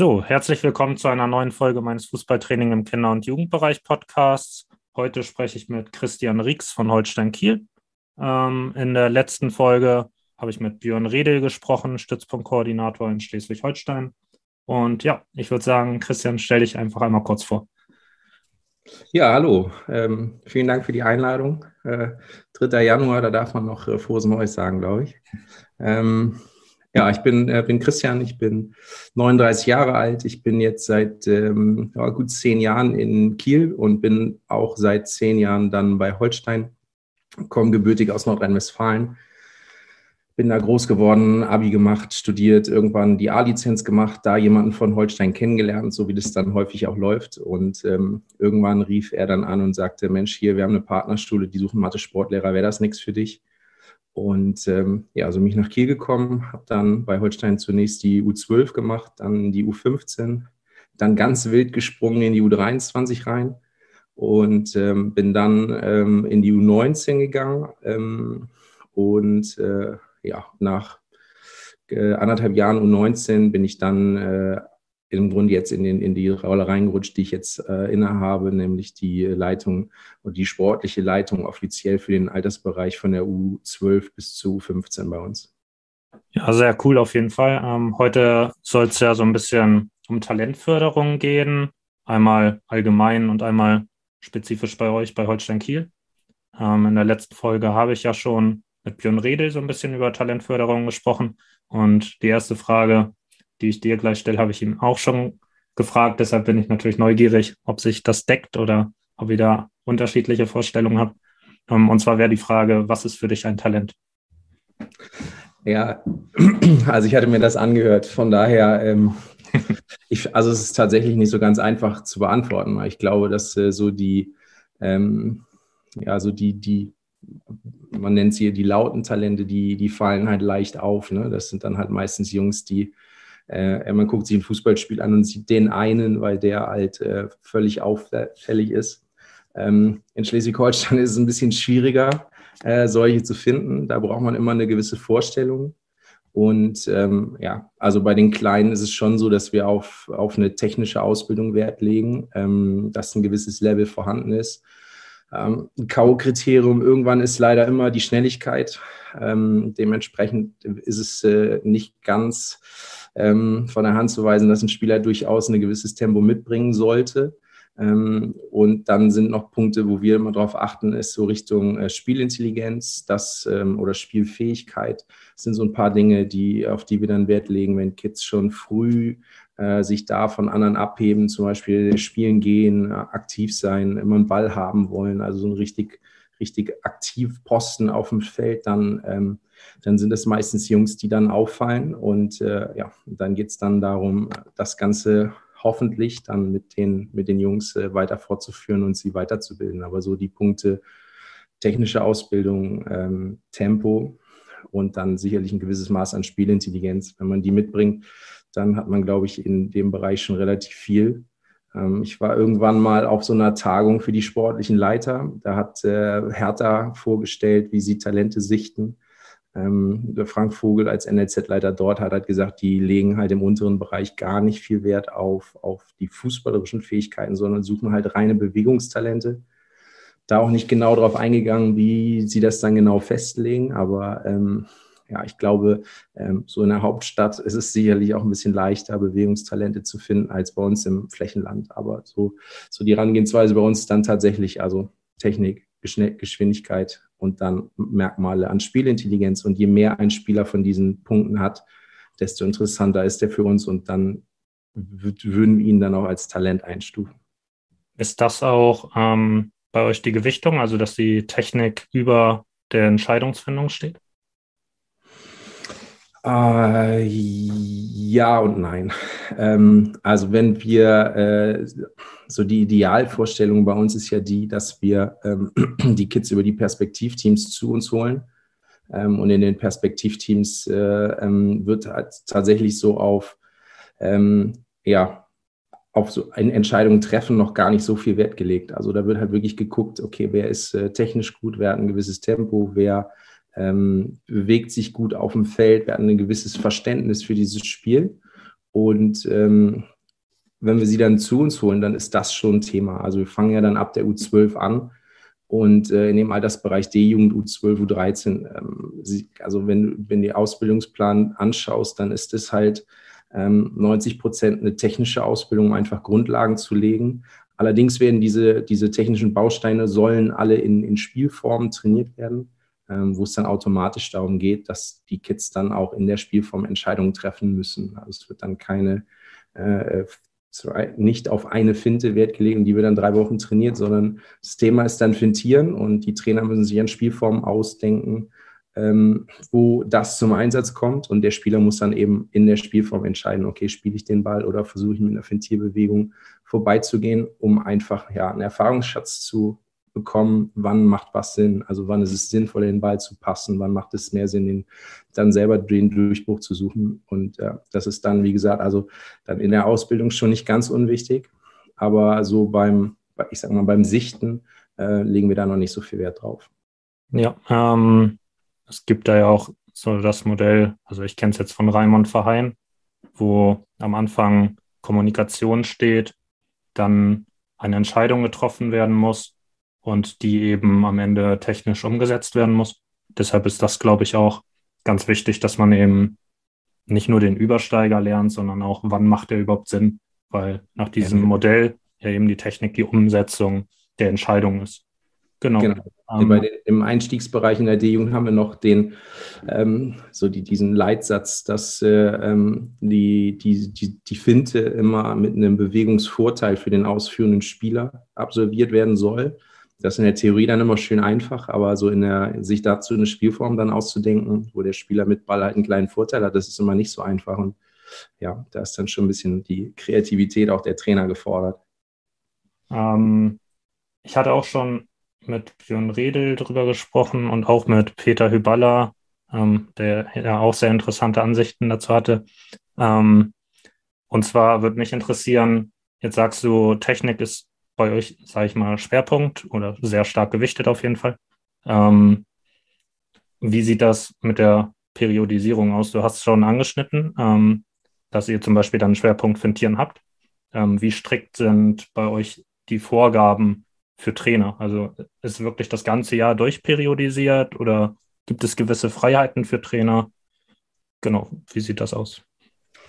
So, herzlich willkommen zu einer neuen Folge meines Fußballtraining im Kinder- und Jugendbereich Podcasts. Heute spreche ich mit Christian Riex von Holstein Kiel. Ähm, in der letzten Folge habe ich mit Björn Redel gesprochen, Stützpunktkoordinator in Schleswig-Holstein. Und ja, ich würde sagen, Christian, stell dich einfach einmal kurz vor. Ja, hallo. Ähm, vielen Dank für die Einladung. Äh, 3. Januar, da darf man noch äh, frohes Neues sagen, glaube ich. Ähm, ja, ich bin, äh, bin Christian, ich bin 39 Jahre alt. Ich bin jetzt seit ähm, ja, gut zehn Jahren in Kiel und bin auch seit zehn Jahren dann bei Holstein, komme gebürtig aus Nordrhein-Westfalen. Bin da groß geworden, Abi gemacht, studiert, irgendwann die A-Lizenz gemacht, da jemanden von Holstein kennengelernt, so wie das dann häufig auch läuft. Und ähm, irgendwann rief er dann an und sagte, Mensch, hier, wir haben eine Partnerschule, die suchen Mathe-Sportlehrer, wäre das nichts für dich? Und ähm, ja, also mich nach Kiel gekommen, habe dann bei Holstein zunächst die U12 gemacht, dann die U15, dann ganz wild gesprungen in die U23 rein und ähm, bin dann ähm, in die U19 gegangen. Ähm, und äh, ja, nach äh, anderthalb Jahren U19 bin ich dann äh, im Grunde jetzt in, den, in die Rolle reingerutscht, die ich jetzt äh, innehabe, nämlich die Leitung und die sportliche Leitung offiziell für den Altersbereich von der U12 bis zu U15 bei uns. Ja, sehr cool auf jeden Fall. Ähm, heute soll es ja so ein bisschen um Talentförderung gehen, einmal allgemein und einmal spezifisch bei euch bei Holstein Kiel. Ähm, in der letzten Folge habe ich ja schon mit Björn Redel so ein bisschen über Talentförderung gesprochen. Und die erste Frage, die ich dir gleich stelle, habe ich ihm auch schon gefragt. Deshalb bin ich natürlich neugierig, ob sich das deckt oder ob ihr da unterschiedliche Vorstellungen habt. Ähm, und zwar wäre die Frage, was ist für dich ein Talent? Ja, also ich hatte mir das angehört. Von daher, ähm, ich, also es ist tatsächlich nicht so ganz einfach zu beantworten. Ich glaube, dass äh, so die, ähm, ja, so die, die, man nennt sie die lauten Talente, die, die fallen halt leicht auf. Ne? Das sind dann halt meistens Jungs, die äh, man guckt sich ein Fußballspiel an und sieht den einen, weil der halt äh, völlig auffällig ist. Ähm, in Schleswig-Holstein ist es ein bisschen schwieriger, äh, solche zu finden. Da braucht man immer eine gewisse Vorstellung. Und ähm, ja, also bei den Kleinen ist es schon so, dass wir auf, auf eine technische Ausbildung Wert legen, ähm, dass ein gewisses Level vorhanden ist. Ähm, ein K.O.-Kriterium irgendwann ist leider immer die Schnelligkeit. Ähm, dementsprechend ist es äh, nicht ganz ähm, von der Hand zu weisen, dass ein Spieler durchaus ein gewisses Tempo mitbringen sollte. Ähm, und dann sind noch Punkte, wo wir immer darauf achten, ist so Richtung äh, Spielintelligenz das, ähm, oder Spielfähigkeit. Das sind so ein paar Dinge, die, auf die wir dann Wert legen, wenn Kids schon früh äh, sich da von anderen abheben, zum Beispiel spielen gehen, aktiv sein, immer einen Ball haben wollen, also so ein richtig, richtig aktiv Posten auf dem Feld, dann ähm, dann sind es meistens Jungs, die dann auffallen. Und äh, ja, dann geht es dann darum, das Ganze hoffentlich dann mit den, mit den Jungs äh, weiter fortzuführen und sie weiterzubilden. Aber so die Punkte technische Ausbildung, ähm, Tempo und dann sicherlich ein gewisses Maß an Spielintelligenz, wenn man die mitbringt, dann hat man, glaube ich, in dem Bereich schon relativ viel. Ähm, ich war irgendwann mal auf so einer Tagung für die sportlichen Leiter. Da hat äh, Hertha vorgestellt, wie sie Talente sichten. Ähm, Frank Vogel als NLZ-Leiter dort hat halt gesagt, die legen halt im unteren Bereich gar nicht viel Wert auf, auf die fußballerischen Fähigkeiten, sondern suchen halt reine Bewegungstalente. Da auch nicht genau darauf eingegangen, wie sie das dann genau festlegen, aber ähm, ja, ich glaube, ähm, so in der Hauptstadt ist es sicherlich auch ein bisschen leichter, Bewegungstalente zu finden als bei uns im Flächenland. Aber so, so die Herangehensweise bei uns dann tatsächlich also Technik, Geschwindigkeit und dann Merkmale an Spielintelligenz. Und je mehr ein Spieler von diesen Punkten hat, desto interessanter ist er für uns und dann würden wir ihn dann auch als Talent einstufen. Ist das auch ähm, bei euch die Gewichtung, also dass die Technik über der Entscheidungsfindung steht? Äh, ja und nein. Ähm, also wenn wir, äh, so die Idealvorstellung bei uns ist ja die, dass wir ähm, die Kids über die Perspektivteams zu uns holen. Ähm, und in den Perspektivteams äh, ähm, wird halt tatsächlich so auf, ähm, ja, auf so eine Entscheidung treffen noch gar nicht so viel Wert gelegt. Also da wird halt wirklich geguckt, okay, wer ist äh, technisch gut, wer hat ein gewisses Tempo, wer ähm, bewegt sich gut auf dem Feld, wir hatten ein gewisses Verständnis für dieses Spiel. Und ähm, wenn wir sie dann zu uns holen, dann ist das schon ein Thema. Also wir fangen ja dann ab der U12 an und äh, in dem Altersbereich D-Jugend, U12, U13, ähm, sie, also wenn du wenn die Ausbildungsplan anschaust, dann ist es halt ähm, 90 Prozent eine technische Ausbildung, um einfach Grundlagen zu legen. Allerdings werden diese, diese technischen Bausteine sollen alle in, in Spielformen trainiert werden, ähm, wo es dann automatisch darum geht, dass die Kids dann auch in der Spielform Entscheidungen treffen müssen. Also es wird dann keine äh, nicht auf eine Finte Wert gelegt und die wird dann drei Wochen trainiert, sondern das Thema ist dann Fintieren und die Trainer müssen sich an Spielformen ausdenken, ähm, wo das zum Einsatz kommt und der Spieler muss dann eben in der Spielform entscheiden, okay, spiele ich den Ball oder versuche ich mit einer Fintierbewegung vorbeizugehen, um einfach ja, einen Erfahrungsschatz zu bekommen, wann macht was Sinn, also wann ist es sinnvoll, den Ball zu passen, wann macht es mehr Sinn, den, dann selber den Durchbruch zu suchen. Und äh, das ist dann, wie gesagt, also dann in der Ausbildung schon nicht ganz unwichtig, aber so beim, ich sag mal, beim Sichten äh, legen wir da noch nicht so viel Wert drauf. Ja, ähm, es gibt da ja auch so das Modell, also ich kenne es jetzt von Raimund Verheyen, wo am Anfang Kommunikation steht, dann eine Entscheidung getroffen werden muss und die eben am Ende technisch umgesetzt werden muss. Deshalb ist das, glaube ich, auch ganz wichtig, dass man eben nicht nur den Übersteiger lernt, sondern auch, wann macht er überhaupt Sinn, weil nach diesem Modell ja eben die Technik die Umsetzung der Entscheidung ist. Genau. genau. Um, den, Im Einstiegsbereich in der D-Jugend haben wir noch den, ähm, so die, diesen Leitsatz, dass äh, ähm, die, die, die, die Finte immer mit einem Bewegungsvorteil für den ausführenden Spieler absolviert werden soll. Das ist in der Theorie dann immer schön einfach, aber so in der, sich dazu eine Spielform dann auszudenken, wo der Spieler mit Ball halt einen kleinen Vorteil hat, das ist immer nicht so einfach. Und ja, da ist dann schon ein bisschen die Kreativität auch der Trainer gefordert. Ähm, ich hatte auch schon mit Björn Redel drüber gesprochen und auch mit Peter Hyballa, ähm, der ja auch sehr interessante Ansichten dazu hatte. Ähm, und zwar würde mich interessieren, jetzt sagst du, Technik ist bei euch, sage ich mal, Schwerpunkt oder sehr stark gewichtet auf jeden Fall. Ähm, wie sieht das mit der Periodisierung aus? Du hast schon angeschnitten, ähm, dass ihr zum Beispiel dann einen Schwerpunkt für Tieren habt. Ähm, wie strikt sind bei euch die Vorgaben für Trainer? Also ist wirklich das ganze Jahr durchperiodisiert oder gibt es gewisse Freiheiten für Trainer? Genau, wie sieht das aus?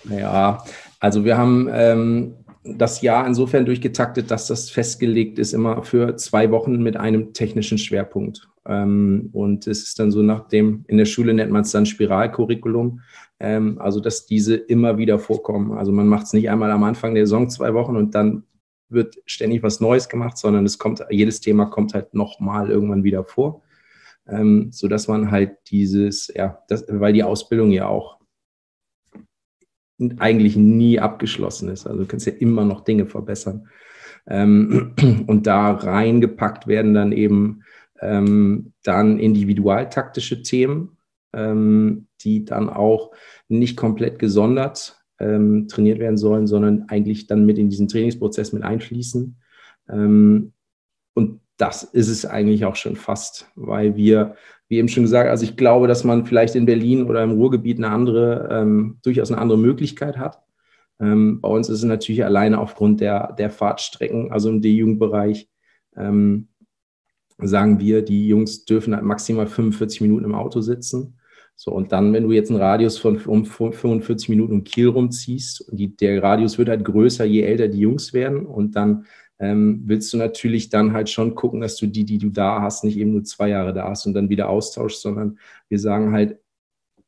Ja, also wir haben ähm, das Jahr insofern durchgetaktet, dass das festgelegt ist, immer für zwei Wochen mit einem technischen Schwerpunkt. Ähm, und es ist dann so nach dem, in der Schule nennt man es dann Spiralcurriculum, ähm, also dass diese immer wieder vorkommen. Also man macht es nicht einmal am Anfang der Saison zwei Wochen und dann wird ständig was Neues gemacht, sondern es kommt, jedes Thema kommt halt nochmal irgendwann wieder vor. Ähm, so dass man halt dieses, ja, das, weil die Ausbildung ja auch eigentlich nie abgeschlossen ist. Also du kannst ja immer noch Dinge verbessern. Ähm, und da reingepackt werden dann eben ähm, dann individualtaktische Themen, ähm, die dann auch nicht komplett gesondert trainiert werden sollen, sondern eigentlich dann mit in diesen Trainingsprozess mit einfließen. Und das ist es eigentlich auch schon fast, weil wir wie eben schon gesagt, also ich glaube, dass man vielleicht in Berlin oder im Ruhrgebiet eine andere, ähm, durchaus eine andere Möglichkeit hat. Ähm, bei uns ist es natürlich alleine aufgrund der, der Fahrtstrecken, also im D-Jugendbereich, ähm, sagen wir, die Jungs dürfen halt maximal 45 Minuten im Auto sitzen. So, und dann, wenn du jetzt einen Radius von um 45 Minuten um Kiel rumziehst, die, der Radius wird halt größer, je älter die Jungs werden, und dann ähm, willst du natürlich dann halt schon gucken, dass du die, die du da hast, nicht eben nur zwei Jahre da hast und dann wieder austauschst, sondern wir sagen halt,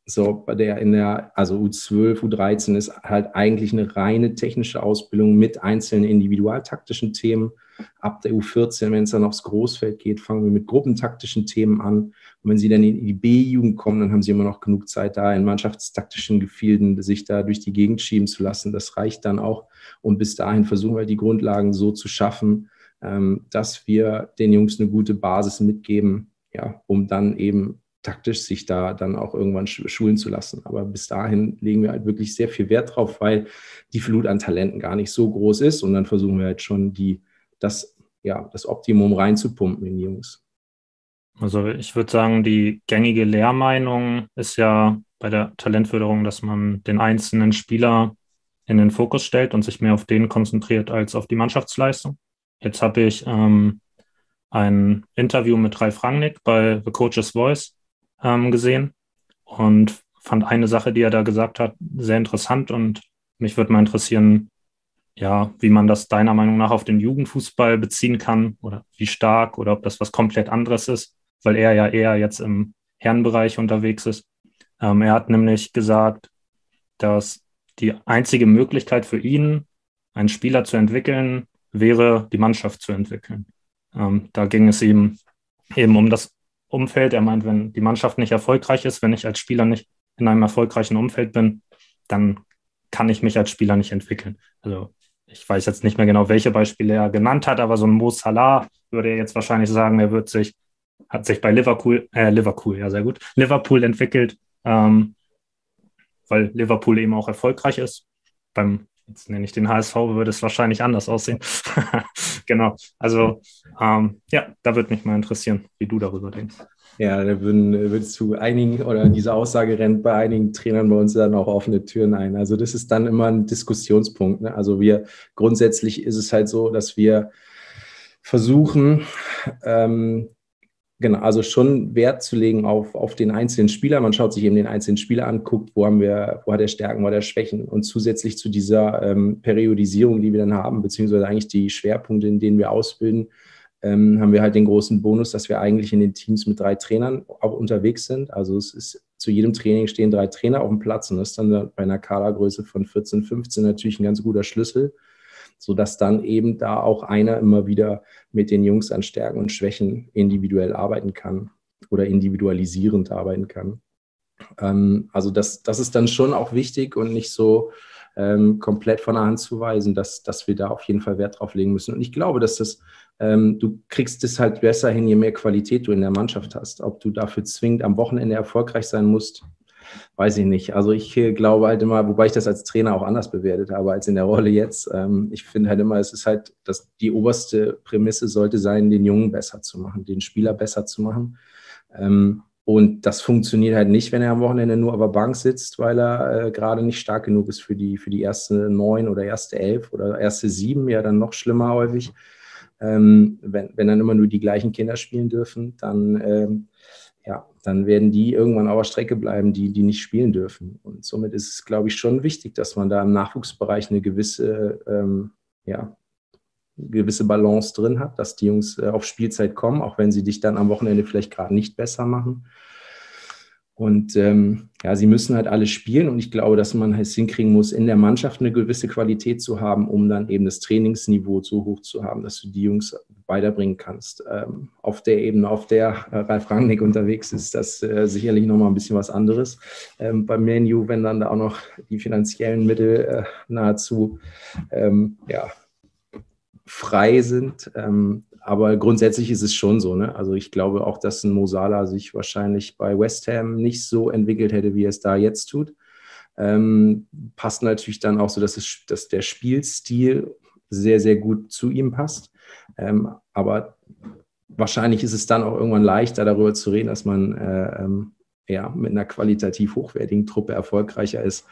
so bei der in der, also U12, U13 ist halt eigentlich eine reine technische Ausbildung mit einzelnen individualtaktischen Themen. Ab der U14, wenn es dann aufs Großfeld geht, fangen wir mit gruppentaktischen Themen an. Und wenn sie dann in die B-Jugend kommen, dann haben sie immer noch genug Zeit, da in mannschaftstaktischen Gefilden sich da durch die Gegend schieben zu lassen. Das reicht dann auch. Und bis dahin versuchen wir die Grundlagen so zu schaffen, ähm, dass wir den Jungs eine gute Basis mitgeben, ja, um dann eben taktisch sich da dann auch irgendwann schulen zu lassen. Aber bis dahin legen wir halt wirklich sehr viel Wert drauf, weil die Flut an Talenten gar nicht so groß ist. Und dann versuchen wir halt schon die, das, ja, das Optimum reinzupumpen in Jungs. Also ich würde sagen, die gängige Lehrmeinung ist ja bei der Talentförderung, dass man den einzelnen Spieler in den Fokus stellt und sich mehr auf den konzentriert als auf die Mannschaftsleistung. Jetzt habe ich ähm, ein Interview mit Ralf Rangnick bei The Coach's Voice ähm, gesehen und fand eine Sache, die er da gesagt hat, sehr interessant und mich würde mal interessieren, ja, wie man das deiner Meinung nach auf den Jugendfußball beziehen kann oder wie stark oder ob das was komplett anderes ist, weil er ja eher jetzt im Herrenbereich unterwegs ist. Ähm, er hat nämlich gesagt, dass die einzige Möglichkeit für ihn, einen Spieler zu entwickeln, wäre, die Mannschaft zu entwickeln. Ähm, da ging es ihm eben um das Umfeld. Er meint, wenn die Mannschaft nicht erfolgreich ist, wenn ich als Spieler nicht in einem erfolgreichen Umfeld bin, dann kann ich mich als Spieler nicht entwickeln. Also ich weiß jetzt nicht mehr genau, welche Beispiele er genannt hat, aber so ein Mo Salah würde er jetzt wahrscheinlich sagen, er wird sich, hat sich bei Liverpool, äh, Liverpool, ja sehr gut, Liverpool entwickelt, ähm, weil Liverpool eben auch erfolgreich ist. Beim, jetzt nenne ich den HSV, würde es wahrscheinlich anders aussehen. genau. Also ähm, ja, da würde mich mal interessieren, wie du darüber denkst. Ja, da würden, du einigen oder diese Aussage rennt bei einigen Trainern bei uns dann auch offene Türen ein. Also das ist dann immer ein Diskussionspunkt. Ne? Also wir grundsätzlich ist es halt so, dass wir versuchen, ähm, Genau, also schon Wert zu legen auf, auf den einzelnen Spieler. Man schaut sich eben den einzelnen Spieler an, guckt, wo haben wir, wo hat er Stärken, wo hat er Schwächen. Und zusätzlich zu dieser ähm, Periodisierung, die wir dann haben, beziehungsweise eigentlich die Schwerpunkte, in denen wir ausbilden, ähm, haben wir halt den großen Bonus, dass wir eigentlich in den Teams mit drei Trainern auch unterwegs sind. Also es ist zu jedem Training stehen drei Trainer auf dem Platz und das ist dann bei einer Kadergröße von 14, 15 natürlich ein ganz guter Schlüssel sodass dann eben da auch einer immer wieder mit den Jungs an Stärken und Schwächen individuell arbeiten kann oder individualisierend arbeiten kann. Ähm, also das, das ist dann schon auch wichtig und nicht so ähm, komplett von der Hand zu weisen, dass, dass wir da auf jeden Fall Wert drauf legen müssen. Und ich glaube, dass das, ähm, du kriegst es halt besser hin, je mehr Qualität du in der Mannschaft hast. Ob du dafür zwingend am Wochenende erfolgreich sein musst, weiß ich nicht. Also ich äh, glaube halt immer, wobei ich das als Trainer auch anders bewertet habe als in der Rolle jetzt. Ähm, ich finde halt immer, es ist halt, dass die oberste Prämisse sollte sein, den Jungen besser zu machen, den Spieler besser zu machen. Ähm, und das funktioniert halt nicht, wenn er am Wochenende nur auf der Bank sitzt, weil er äh, gerade nicht stark genug ist für die, für die erste neun oder erste elf oder erste sieben, ja dann noch schlimmer häufig. Ähm, wenn, wenn dann immer nur die gleichen Kinder spielen dürfen, dann ähm, ja, dann werden die irgendwann auf der Strecke bleiben, die, die nicht spielen dürfen. Und somit ist es, glaube ich, schon wichtig, dass man da im Nachwuchsbereich eine gewisse, ähm, ja, gewisse Balance drin hat, dass die Jungs äh, auf Spielzeit kommen, auch wenn sie dich dann am Wochenende vielleicht gerade nicht besser machen. Und ähm, ja, sie müssen halt alle spielen und ich glaube, dass man es hinkriegen muss, in der Mannschaft eine gewisse Qualität zu haben, um dann eben das Trainingsniveau so hoch zu haben, dass du die Jungs weiterbringen kannst. Ähm, auf der Ebene, auf der äh, Ralf Rangnick unterwegs ist, das äh, sicherlich nochmal ein bisschen was anderes. Ähm, beim Menu, wenn dann da auch noch die finanziellen Mittel äh, nahezu ähm, ja, frei sind, ähm, aber grundsätzlich ist es schon so. Ne? Also ich glaube auch, dass ein Mosala sich wahrscheinlich bei West Ham nicht so entwickelt hätte, wie er es da jetzt tut. Ähm, passt natürlich dann auch so, dass, es, dass der Spielstil sehr, sehr gut zu ihm passt. Ähm, aber wahrscheinlich ist es dann auch irgendwann leichter, darüber zu reden, dass man äh, ähm, ja, mit einer qualitativ hochwertigen Truppe erfolgreicher ist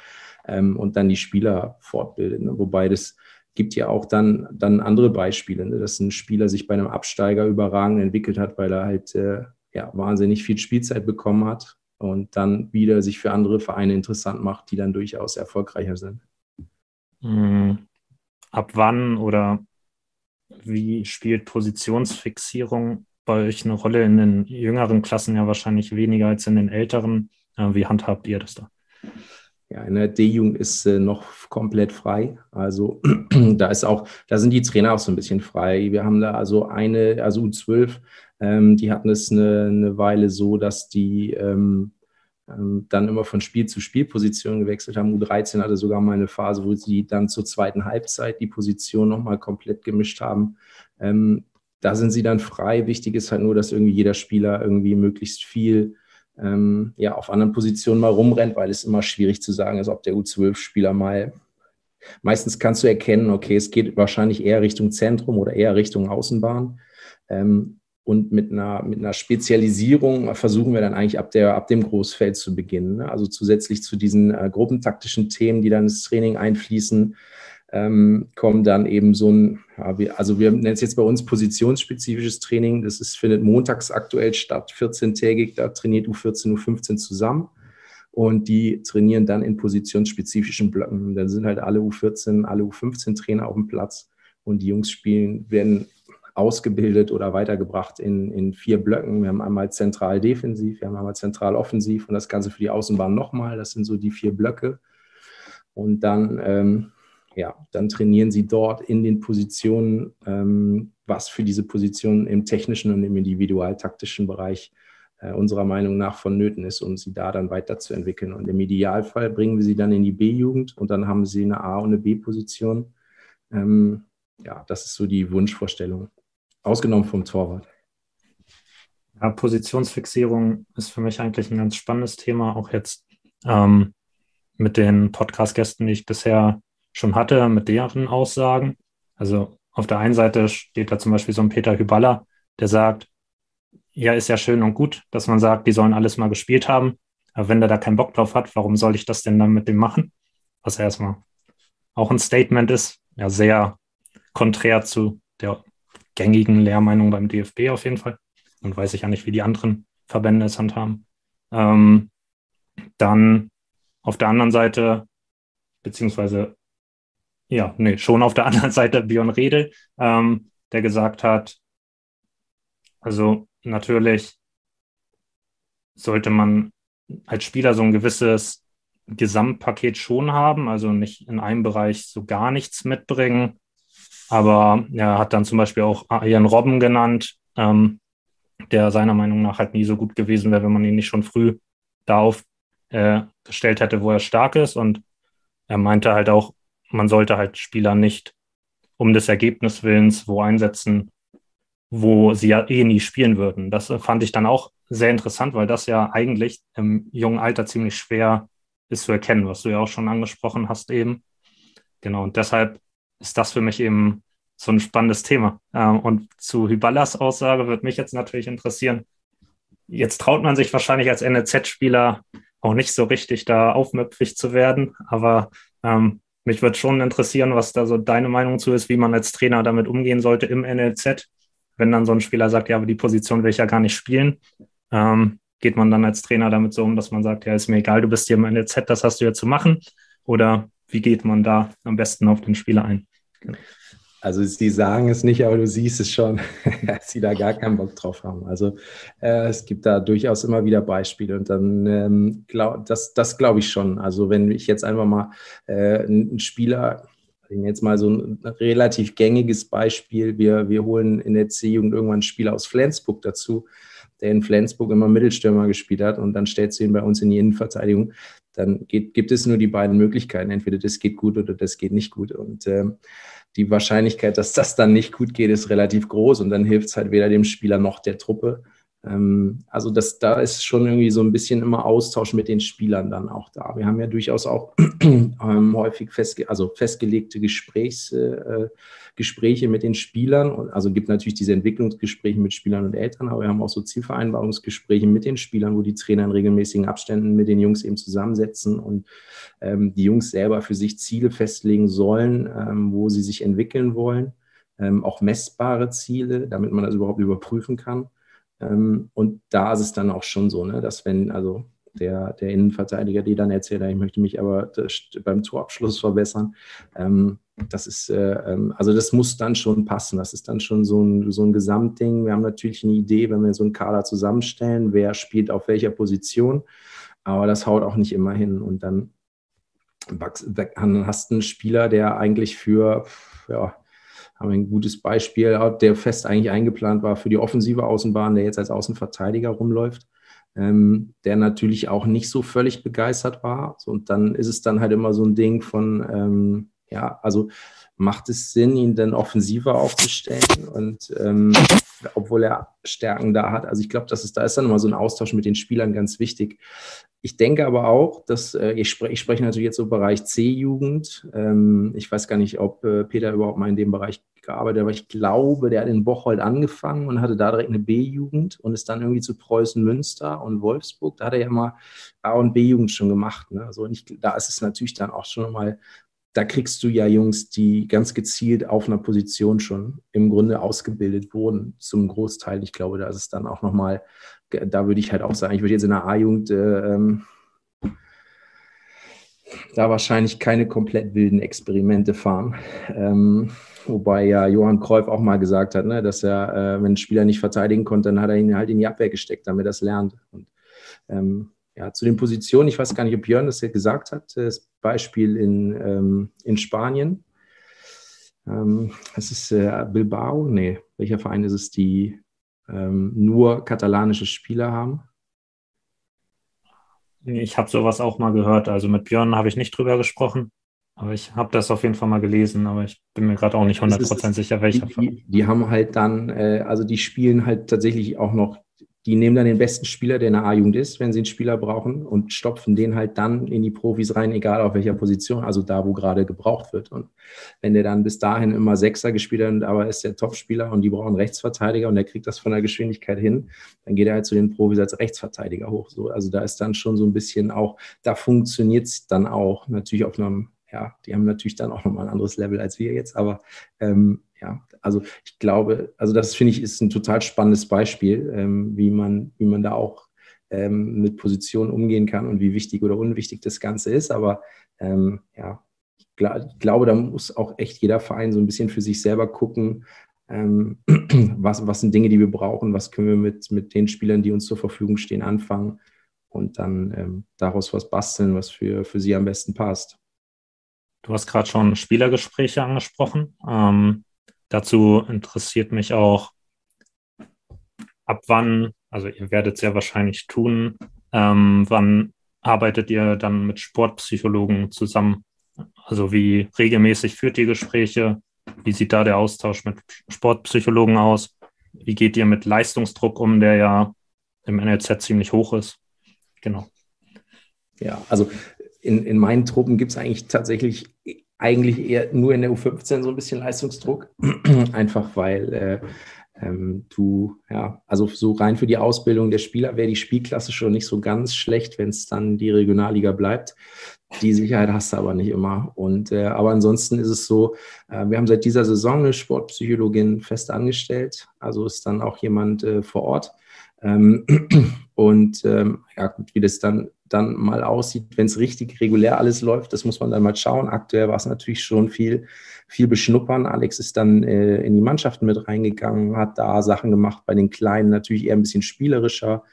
ähm, und dann die Spieler fortbildet. Ne? Wobei das gibt ja auch dann, dann andere Beispiele, ne? dass ein Spieler sich bei einem Absteiger überragend entwickelt hat, weil er halt äh, ja, wahnsinnig viel Spielzeit bekommen hat und dann wieder sich für andere Vereine interessant macht, die dann durchaus erfolgreicher sind. Mhm. Ab wann oder wie spielt Positionsfixierung bei euch eine Rolle in den jüngeren Klassen ja wahrscheinlich weniger als in den älteren? Äh, wie handhabt ihr das da? Ja, in der D-Jugend ist äh, noch komplett frei. Also da ist auch, da sind die Trainer auch so ein bisschen frei. Wir haben da also eine, also U12, ähm, die hatten es eine, eine, Weile so, dass die ähm, ähm, dann immer von Spiel zu Spielposition gewechselt haben. U13 hatte sogar mal eine Phase, wo sie dann zur zweiten Halbzeit die Position nochmal komplett gemischt haben. Ähm, da sind sie dann frei. Wichtig ist halt nur, dass irgendwie jeder Spieler irgendwie möglichst viel ähm, ja, auf anderen Positionen mal rumrennt, weil es immer schwierig zu sagen ist, ob der U12-Spieler mal. Meistens kannst du erkennen, okay, es geht wahrscheinlich eher Richtung Zentrum oder eher Richtung Außenbahn. Ähm, Und mit einer, mit einer Spezialisierung versuchen wir dann eigentlich ab, der, ab dem Großfeld zu beginnen. Ne? Also zusätzlich zu diesen äh, gruppentaktischen Themen, die dann ins Training einfließen, ähm, kommen dann eben so ein, ja, wir, also wir nennen es jetzt bei uns positionsspezifisches Training. Das ist, findet montags aktuell statt, 14-tägig. Da trainiert U14, U15 zusammen und die trainieren dann in positionsspezifischen Blöcken. Dann sind halt alle U14, alle U15 Trainer auf dem Platz und die Jungs spielen, werden ausgebildet oder weitergebracht in, in vier Blöcken. Wir haben einmal zentral defensiv, wir haben einmal zentral offensiv und das Ganze für die Außenbahn nochmal. Das sind so die vier Blöcke. Und dann, ähm, ja, dann trainieren sie dort in den Positionen, ähm, was für diese Positionen im technischen und im individualtaktischen Bereich äh, unserer Meinung nach vonnöten ist, um sie da dann weiterzuentwickeln. Und im Idealfall bringen wir sie dann in die B-Jugend und dann haben sie eine A- und eine B-Position. Ähm, ja, das ist so die Wunschvorstellung. Ausgenommen vom Torwart. Ja, Positionsfixierung ist für mich eigentlich ein ganz spannendes Thema, auch jetzt ähm, mit den Podcast-Gästen, die ich bisher schon hatte, mit deren Aussagen. Also auf der einen Seite steht da zum Beispiel so ein Peter Hyballa, der sagt, ja, ist ja schön und gut, dass man sagt, die sollen alles mal gespielt haben. Aber wenn der da keinen Bock drauf hat, warum soll ich das denn dann mit dem machen? Was erstmal auch ein Statement ist, ja, sehr konträr zu der gängigen Lehrmeinung beim DFB auf jeden Fall. Und weiß ich ja nicht, wie die anderen Verbände es handhaben. Ähm, dann auf der anderen Seite, beziehungsweise, ja, nee, schon auf der anderen Seite Björn Redel, ähm, der gesagt hat, also natürlich sollte man als Spieler so ein gewisses Gesamtpaket schon haben, also nicht in einem Bereich so gar nichts mitbringen. Aber er hat dann zum Beispiel auch Ian Robben genannt, ähm, der seiner Meinung nach halt nie so gut gewesen wäre, wenn man ihn nicht schon früh darauf äh, gestellt hätte, wo er stark ist. Und er meinte halt auch, man sollte halt Spieler nicht um des Ergebniswillens wo einsetzen, wo sie ja eh nie spielen würden. Das äh, fand ich dann auch sehr interessant, weil das ja eigentlich im jungen Alter ziemlich schwer ist zu erkennen, was du ja auch schon angesprochen hast eben. Genau, und deshalb ist das für mich eben so ein spannendes Thema. Ähm, und zu Hyballas Aussage wird mich jetzt natürlich interessieren. Jetzt traut man sich wahrscheinlich als NLZ-Spieler auch nicht so richtig da aufmüpfig zu werden, aber ähm, mich würde schon interessieren, was da so deine Meinung zu ist, wie man als Trainer damit umgehen sollte im NLZ wenn dann so ein Spieler sagt, ja, aber die Position will ich ja gar nicht spielen, ähm, geht man dann als Trainer damit so um, dass man sagt, ja, ist mir egal, du bist hier im NLZ, das hast du ja zu machen? Oder wie geht man da am besten auf den Spieler ein? Also sie sagen es nicht, aber du siehst es schon, dass sie da gar keinen Bock drauf haben. Also äh, es gibt da durchaus immer wieder Beispiele und dann ähm, glaub, das, das glaube ich schon. Also wenn ich jetzt einfach mal äh, einen Spieler Jetzt mal so ein relativ gängiges Beispiel. Wir, wir holen in der C-Jugend irgendwann einen Spieler aus Flensburg dazu, der in Flensburg immer Mittelstürmer gespielt hat und dann stellst du ihn bei uns in die Innenverteidigung. Dann geht, gibt es nur die beiden Möglichkeiten. Entweder das geht gut oder das geht nicht gut. Und äh, die Wahrscheinlichkeit, dass das dann nicht gut geht, ist relativ groß und dann hilft es halt weder dem Spieler noch der Truppe. Ähm, also das, da ist schon irgendwie so ein bisschen immer Austausch mit den Spielern dann auch da. Wir haben ja durchaus auch ähm, häufig festge also festgelegte Gesprächs, äh, Gespräche mit den Spielern. Und, also gibt natürlich diese Entwicklungsgespräche mit Spielern und Eltern, aber wir haben auch so Zielvereinbarungsgespräche mit den Spielern, wo die Trainer in regelmäßigen Abständen mit den Jungs eben zusammensetzen und ähm, die Jungs selber für sich Ziele festlegen sollen, ähm, wo sie sich entwickeln wollen. Ähm, auch messbare Ziele, damit man das überhaupt überprüfen kann. Ähm, und da ist es dann auch schon so, ne, dass wenn, also der, der Innenverteidiger, die dann erzählt, ich möchte mich aber beim Torabschluss verbessern. Ähm, das ist, äh, ähm, also das muss dann schon passen. Das ist dann schon so ein, so ein Gesamtding. Wir haben natürlich eine Idee, wenn wir so einen Kader zusammenstellen, wer spielt auf welcher Position, aber das haut auch nicht immer hin. Und dann hast du einen Spieler, der eigentlich für, ja, haben ein gutes Beispiel, der fest eigentlich eingeplant war für die offensive Außenbahn, der jetzt als Außenverteidiger rumläuft, ähm, der natürlich auch nicht so völlig begeistert war. So, und dann ist es dann halt immer so ein Ding von, ähm, ja, also macht es Sinn, ihn dann offensiver aufzustellen und ähm, obwohl er Stärken da hat. Also ich glaube, dass es da ist dann immer so ein Austausch mit den Spielern ganz wichtig. Ich denke aber auch, dass äh, ich, spre ich spreche natürlich jetzt so Bereich C-Jugend. Ähm, ich weiß gar nicht, ob äh, Peter überhaupt mal in dem Bereich gearbeitet, aber ich glaube, der hat in Bocholt angefangen und hatte da direkt eine B-Jugend und ist dann irgendwie zu Preußen Münster und Wolfsburg. Da hat er ja mal A- und B-Jugend schon gemacht. Ne? Also ich, da ist es natürlich dann auch schon mal, da kriegst du ja Jungs, die ganz gezielt auf einer Position schon im Grunde ausgebildet wurden, zum Großteil. Ich glaube, da ist es dann auch nochmal, da würde ich halt auch sagen, ich würde jetzt in der A-Jugend äh, ähm, da wahrscheinlich keine komplett wilden Experimente fahren. Ähm, wobei ja Johann Kreuf auch mal gesagt hat, ne, dass er, äh, wenn ein Spieler nicht verteidigen konnte, dann hat er ihn halt in die Abwehr gesteckt, damit er es lernt. Und ähm, ja, zu den Positionen, ich weiß gar nicht, ob Björn das ja gesagt hat, das Beispiel in, ähm, in Spanien. Ähm, das ist äh, Bilbao, nee, welcher Verein ist es, die ähm, nur katalanische Spieler haben? Ich habe sowas auch mal gehört. Also mit Björn habe ich nicht drüber gesprochen, aber ich habe das auf jeden Fall mal gelesen, aber ich bin mir gerade auch nicht 100% sicher, welcher die, die, die, haben halt dann, äh, also die spielen halt tatsächlich auch noch, die nehmen dann den besten Spieler, der in der A-Jugend ist, wenn sie einen Spieler brauchen und stopfen den halt dann in die Profis rein, egal auf welcher Position, also da, wo gerade gebraucht wird. Und wenn der dann bis dahin immer Sechser gespielt hat, aber ist der Topspieler und die brauchen Rechtsverteidiger und der kriegt das von der Geschwindigkeit hin, dann geht er halt zu den Profis als Rechtsverteidiger hoch. So, also da ist dann schon so ein bisschen auch, da funktioniert es dann auch natürlich auf einem ja, die haben natürlich dann auch nochmal ein anderes Level als wir jetzt, aber ähm, ja, also ich glaube, also das finde ich ist ein total spannendes Beispiel, ähm, wie man, wie man da auch ähm, mit Positionen umgehen kann und wie wichtig oder unwichtig das Ganze ist. Aber ähm, ja, ich, glaub, ich, glaube, da muss auch echt jeder Verein so ein bisschen für sich selber gucken, ähm, was, was sind Dinge, die wir brauchen, was können wir mit, mit den Spielern, die uns zur Verfügung stehen, anfangen und dann ähm, daraus was basteln, was für, für sie am besten passt. Du hast gerade schon Spielergespräche angesprochen. Ähm, dazu interessiert mich auch, ab wann, also ihr werdet es ja wahrscheinlich tun, ähm, wann arbeitet ihr dann mit Sportpsychologen zusammen? Also wie regelmäßig führt ihr Gespräche? Wie sieht da der Austausch mit Sportpsychologen aus? Wie geht ihr mit Leistungsdruck um, der ja im NLZ ziemlich hoch ist? Genau. Ja, also in, in meinen Truppen gibt es eigentlich tatsächlich eigentlich eher nur in der U15 so ein bisschen Leistungsdruck. Einfach weil äh, ähm, du, ja, also so rein für die Ausbildung der Spieler wäre die Spielklasse schon nicht so ganz schlecht, wenn es dann die Regionalliga bleibt. Die Sicherheit hast du aber nicht immer. Und äh, aber ansonsten ist es so, äh, wir haben seit dieser Saison eine Sportpsychologin fest angestellt. Also ist dann auch jemand äh, vor Ort. Ähm, und ähm, ja, gut, wie das dann dann mal aussieht, wenn es richtig regulär alles läuft. Das muss man dann mal schauen. Aktuell war es natürlich schon viel, viel beschnuppern. Alex ist dann äh, in die Mannschaften mit reingegangen, hat da Sachen gemacht, bei den Kleinen natürlich eher ein bisschen spielerischer,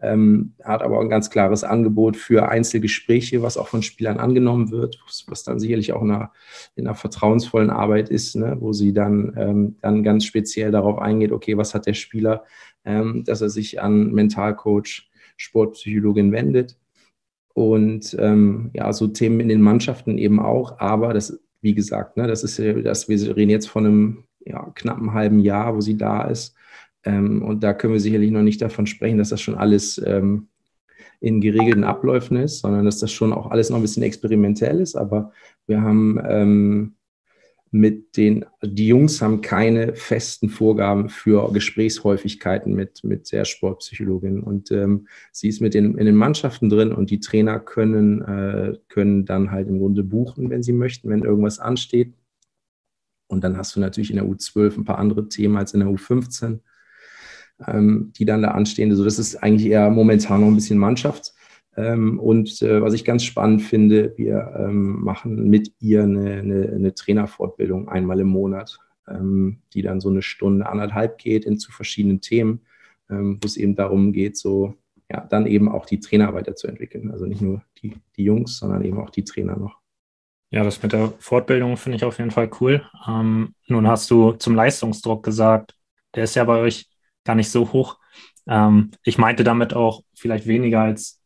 ähm, hat aber ein ganz klares Angebot für Einzelgespräche, was auch von Spielern angenommen wird, was dann sicherlich auch in einer, in einer vertrauensvollen Arbeit ist, ne, wo sie dann, ähm, dann ganz speziell darauf eingeht, okay, was hat der Spieler, ähm, dass er sich an Mentalcoach, Sportpsychologin wendet und ähm, ja, so Themen in den Mannschaften eben auch. Aber das, wie gesagt, ne, das ist das, wir reden jetzt von einem ja, knappen halben Jahr, wo sie da ist. Ähm, und da können wir sicherlich noch nicht davon sprechen, dass das schon alles ähm, in geregelten Abläufen ist, sondern dass das schon auch alles noch ein bisschen experimentell ist. Aber wir haben ähm, mit den, die Jungs haben keine festen Vorgaben für Gesprächshäufigkeiten mit, mit der Sportpsychologin. Und ähm, sie ist mit den, in den Mannschaften drin und die Trainer können, äh, können dann halt im Grunde buchen, wenn sie möchten, wenn irgendwas ansteht. Und dann hast du natürlich in der U12 ein paar andere Themen als in der U15, ähm, die dann da anstehen. Also das ist eigentlich eher momentan noch ein bisschen Mannschaft. Ähm, und äh, was ich ganz spannend finde, wir ähm, machen mit ihr eine, eine, eine Trainerfortbildung einmal im Monat, ähm, die dann so eine Stunde, anderthalb geht in zu verschiedenen Themen, wo es eben darum geht, so ja, dann eben auch die Trainer weiterzuentwickeln. Also nicht nur die, die Jungs, sondern eben auch die Trainer noch. Ja, das mit der Fortbildung finde ich auf jeden Fall cool. Ähm, nun hast du zum Leistungsdruck gesagt, der ist ja bei euch gar nicht so hoch. Ähm, ich meinte damit auch vielleicht weniger als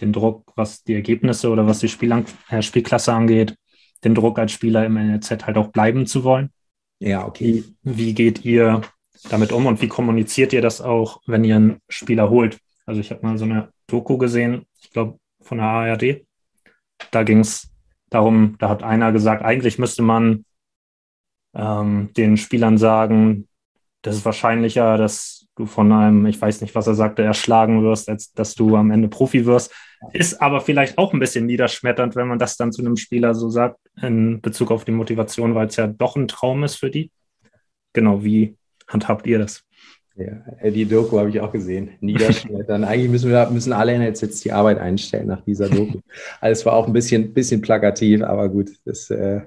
den Druck, was die Ergebnisse oder was die Spielang äh, Spielklasse angeht, den Druck als Spieler im NLZ halt auch bleiben zu wollen. Ja, okay. Wie, wie geht ihr damit um und wie kommuniziert ihr das auch, wenn ihr einen Spieler holt? Also ich habe mal so eine Doku gesehen, ich glaube von der ARD. Da ging es darum, da hat einer gesagt, eigentlich müsste man ähm, den Spielern sagen, das ist wahrscheinlicher, dass du von einem, ich weiß nicht, was er sagte, erschlagen wirst, als dass du am Ende Profi wirst. Ist aber vielleicht auch ein bisschen niederschmetternd, wenn man das dann zu einem Spieler so sagt, in Bezug auf die Motivation, weil es ja doch ein Traum ist für die. Genau, wie handhabt ihr das? Ja, die Doku habe ich auch gesehen. Niederschmettern. Eigentlich müssen wir müssen alle jetzt die Arbeit einstellen nach dieser Doku. Also es war auch ein bisschen, bisschen plakativ, aber gut. Das, äh,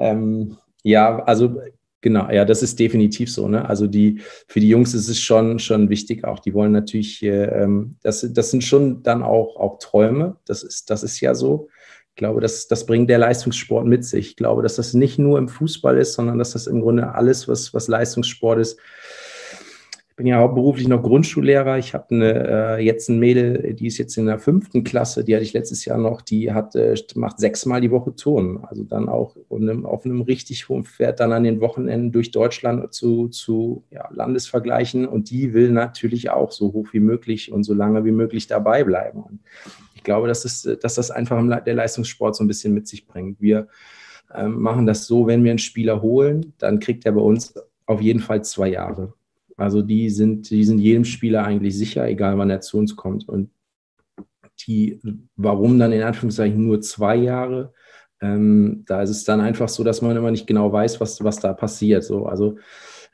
ähm, ja, also Genau, ja, das ist definitiv so. Ne? Also die für die Jungs ist es schon schon wichtig. Auch die wollen natürlich, ähm, das, das sind schon dann auch auch Träume. Das ist das ist ja so. Ich glaube, das, das bringt der Leistungssport mit sich. Ich glaube, dass das nicht nur im Fußball ist, sondern dass das im Grunde alles, was was Leistungssport ist, ich bin ja hauptberuflich noch Grundschullehrer. Ich habe eine, äh, jetzt ein Mädel, die ist jetzt in der fünften Klasse, die hatte ich letztes Jahr noch, die hat, äh, macht sechsmal die Woche Turnen. Also dann auch einem, auf einem richtig hohen Pferd dann an den Wochenenden durch Deutschland zu, zu ja, Landesvergleichen. Und die will natürlich auch so hoch wie möglich und so lange wie möglich dabei bleiben. Und ich glaube, dass, es, dass das einfach der Leistungssport so ein bisschen mit sich bringt. Wir ähm, machen das so, wenn wir einen Spieler holen, dann kriegt er bei uns auf jeden Fall zwei Jahre. Also die sind, die sind jedem Spieler eigentlich sicher, egal wann er zu uns kommt. Und die, warum dann in Anführungszeichen nur zwei Jahre? Ähm, da ist es dann einfach so, dass man immer nicht genau weiß, was, was da passiert. So, also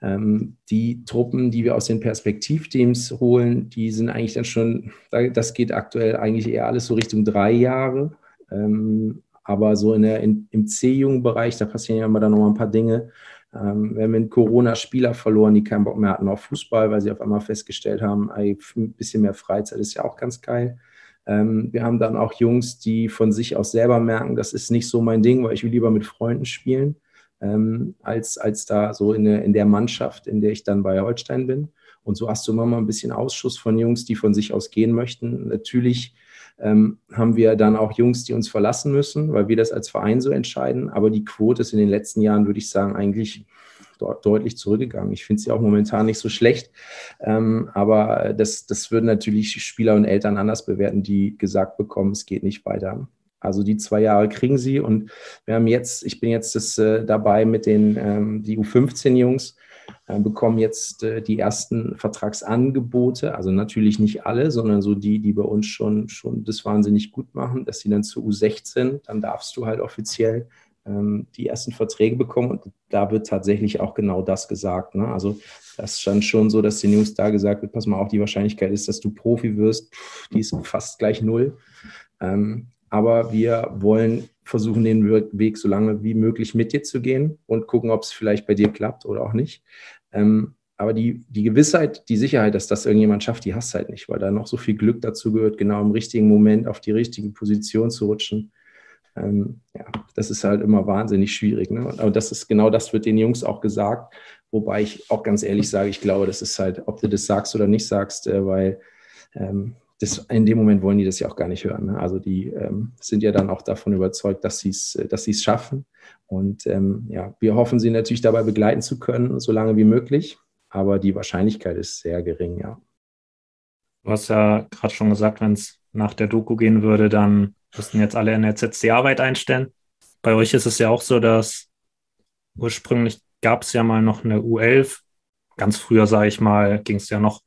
ähm, die Truppen, die wir aus den Perspektivteams holen, die sind eigentlich dann schon, das geht aktuell eigentlich eher alles so Richtung drei Jahre. Ähm, aber so in der, in, im C-Jungen-Bereich, da passieren ja immer dann noch mal ein paar Dinge. Ähm, wir haben in Corona Spieler verloren, die keinen Bock mehr hatten auf Fußball, weil sie auf einmal festgestellt haben, ein bisschen mehr Freizeit ist ja auch ganz geil. Ähm, wir haben dann auch Jungs, die von sich aus selber merken, das ist nicht so mein Ding, weil ich will lieber mit Freunden spielen, ähm, als, als da so in der, in der Mannschaft, in der ich dann bei Holstein bin. Und so hast du immer mal ein bisschen Ausschuss von Jungs, die von sich aus gehen möchten. Natürlich ähm, haben wir dann auch Jungs, die uns verlassen müssen, weil wir das als Verein so entscheiden. Aber die Quote ist in den letzten Jahren, würde ich sagen, eigentlich deutlich zurückgegangen. Ich finde sie auch momentan nicht so schlecht. Ähm, aber das, das würden natürlich Spieler und Eltern anders bewerten, die gesagt bekommen, es geht nicht weiter. Also die zwei Jahre kriegen sie und wir haben jetzt, ich bin jetzt das, äh, dabei mit den ähm, die U15-Jungs, äh, bekommen jetzt äh, die ersten Vertragsangebote, also natürlich nicht alle, sondern so die, die bei uns schon, schon das wahnsinnig gut machen, dass sie dann zu U16, dann darfst du halt offiziell ähm, die ersten Verträge bekommen und da wird tatsächlich auch genau das gesagt. Ne? Also das stand schon so, dass den Jungs da gesagt wird, pass mal auf, die Wahrscheinlichkeit ist, dass du Profi wirst, pff, die ist fast gleich null. Ähm, aber wir wollen versuchen, den Weg so lange wie möglich mit dir zu gehen und gucken, ob es vielleicht bei dir klappt oder auch nicht. Ähm, aber die, die Gewissheit, die Sicherheit, dass das irgendjemand schafft, die hast du halt nicht, weil da noch so viel Glück dazu gehört, genau im richtigen Moment auf die richtige Position zu rutschen. Ähm, ja, das ist halt immer wahnsinnig schwierig. Ne? Aber das ist genau das wird den Jungs auch gesagt, wobei ich auch ganz ehrlich sage, ich glaube, das ist halt, ob du das sagst oder nicht sagst, äh, weil ähm, das, in dem Moment wollen die das ja auch gar nicht hören. Ne? Also die ähm, sind ja dann auch davon überzeugt, dass sie es dass sie's schaffen. Und ähm, ja, wir hoffen, sie natürlich dabei begleiten zu können, so lange wie möglich. Aber die Wahrscheinlichkeit ist sehr gering, ja. Du hast ja gerade schon gesagt, wenn es nach der Doku gehen würde, dann müssten jetzt alle NRZs die Arbeit einstellen. Bei euch ist es ja auch so, dass ursprünglich gab es ja mal noch eine U11. Ganz früher, sage ich mal, ging es ja noch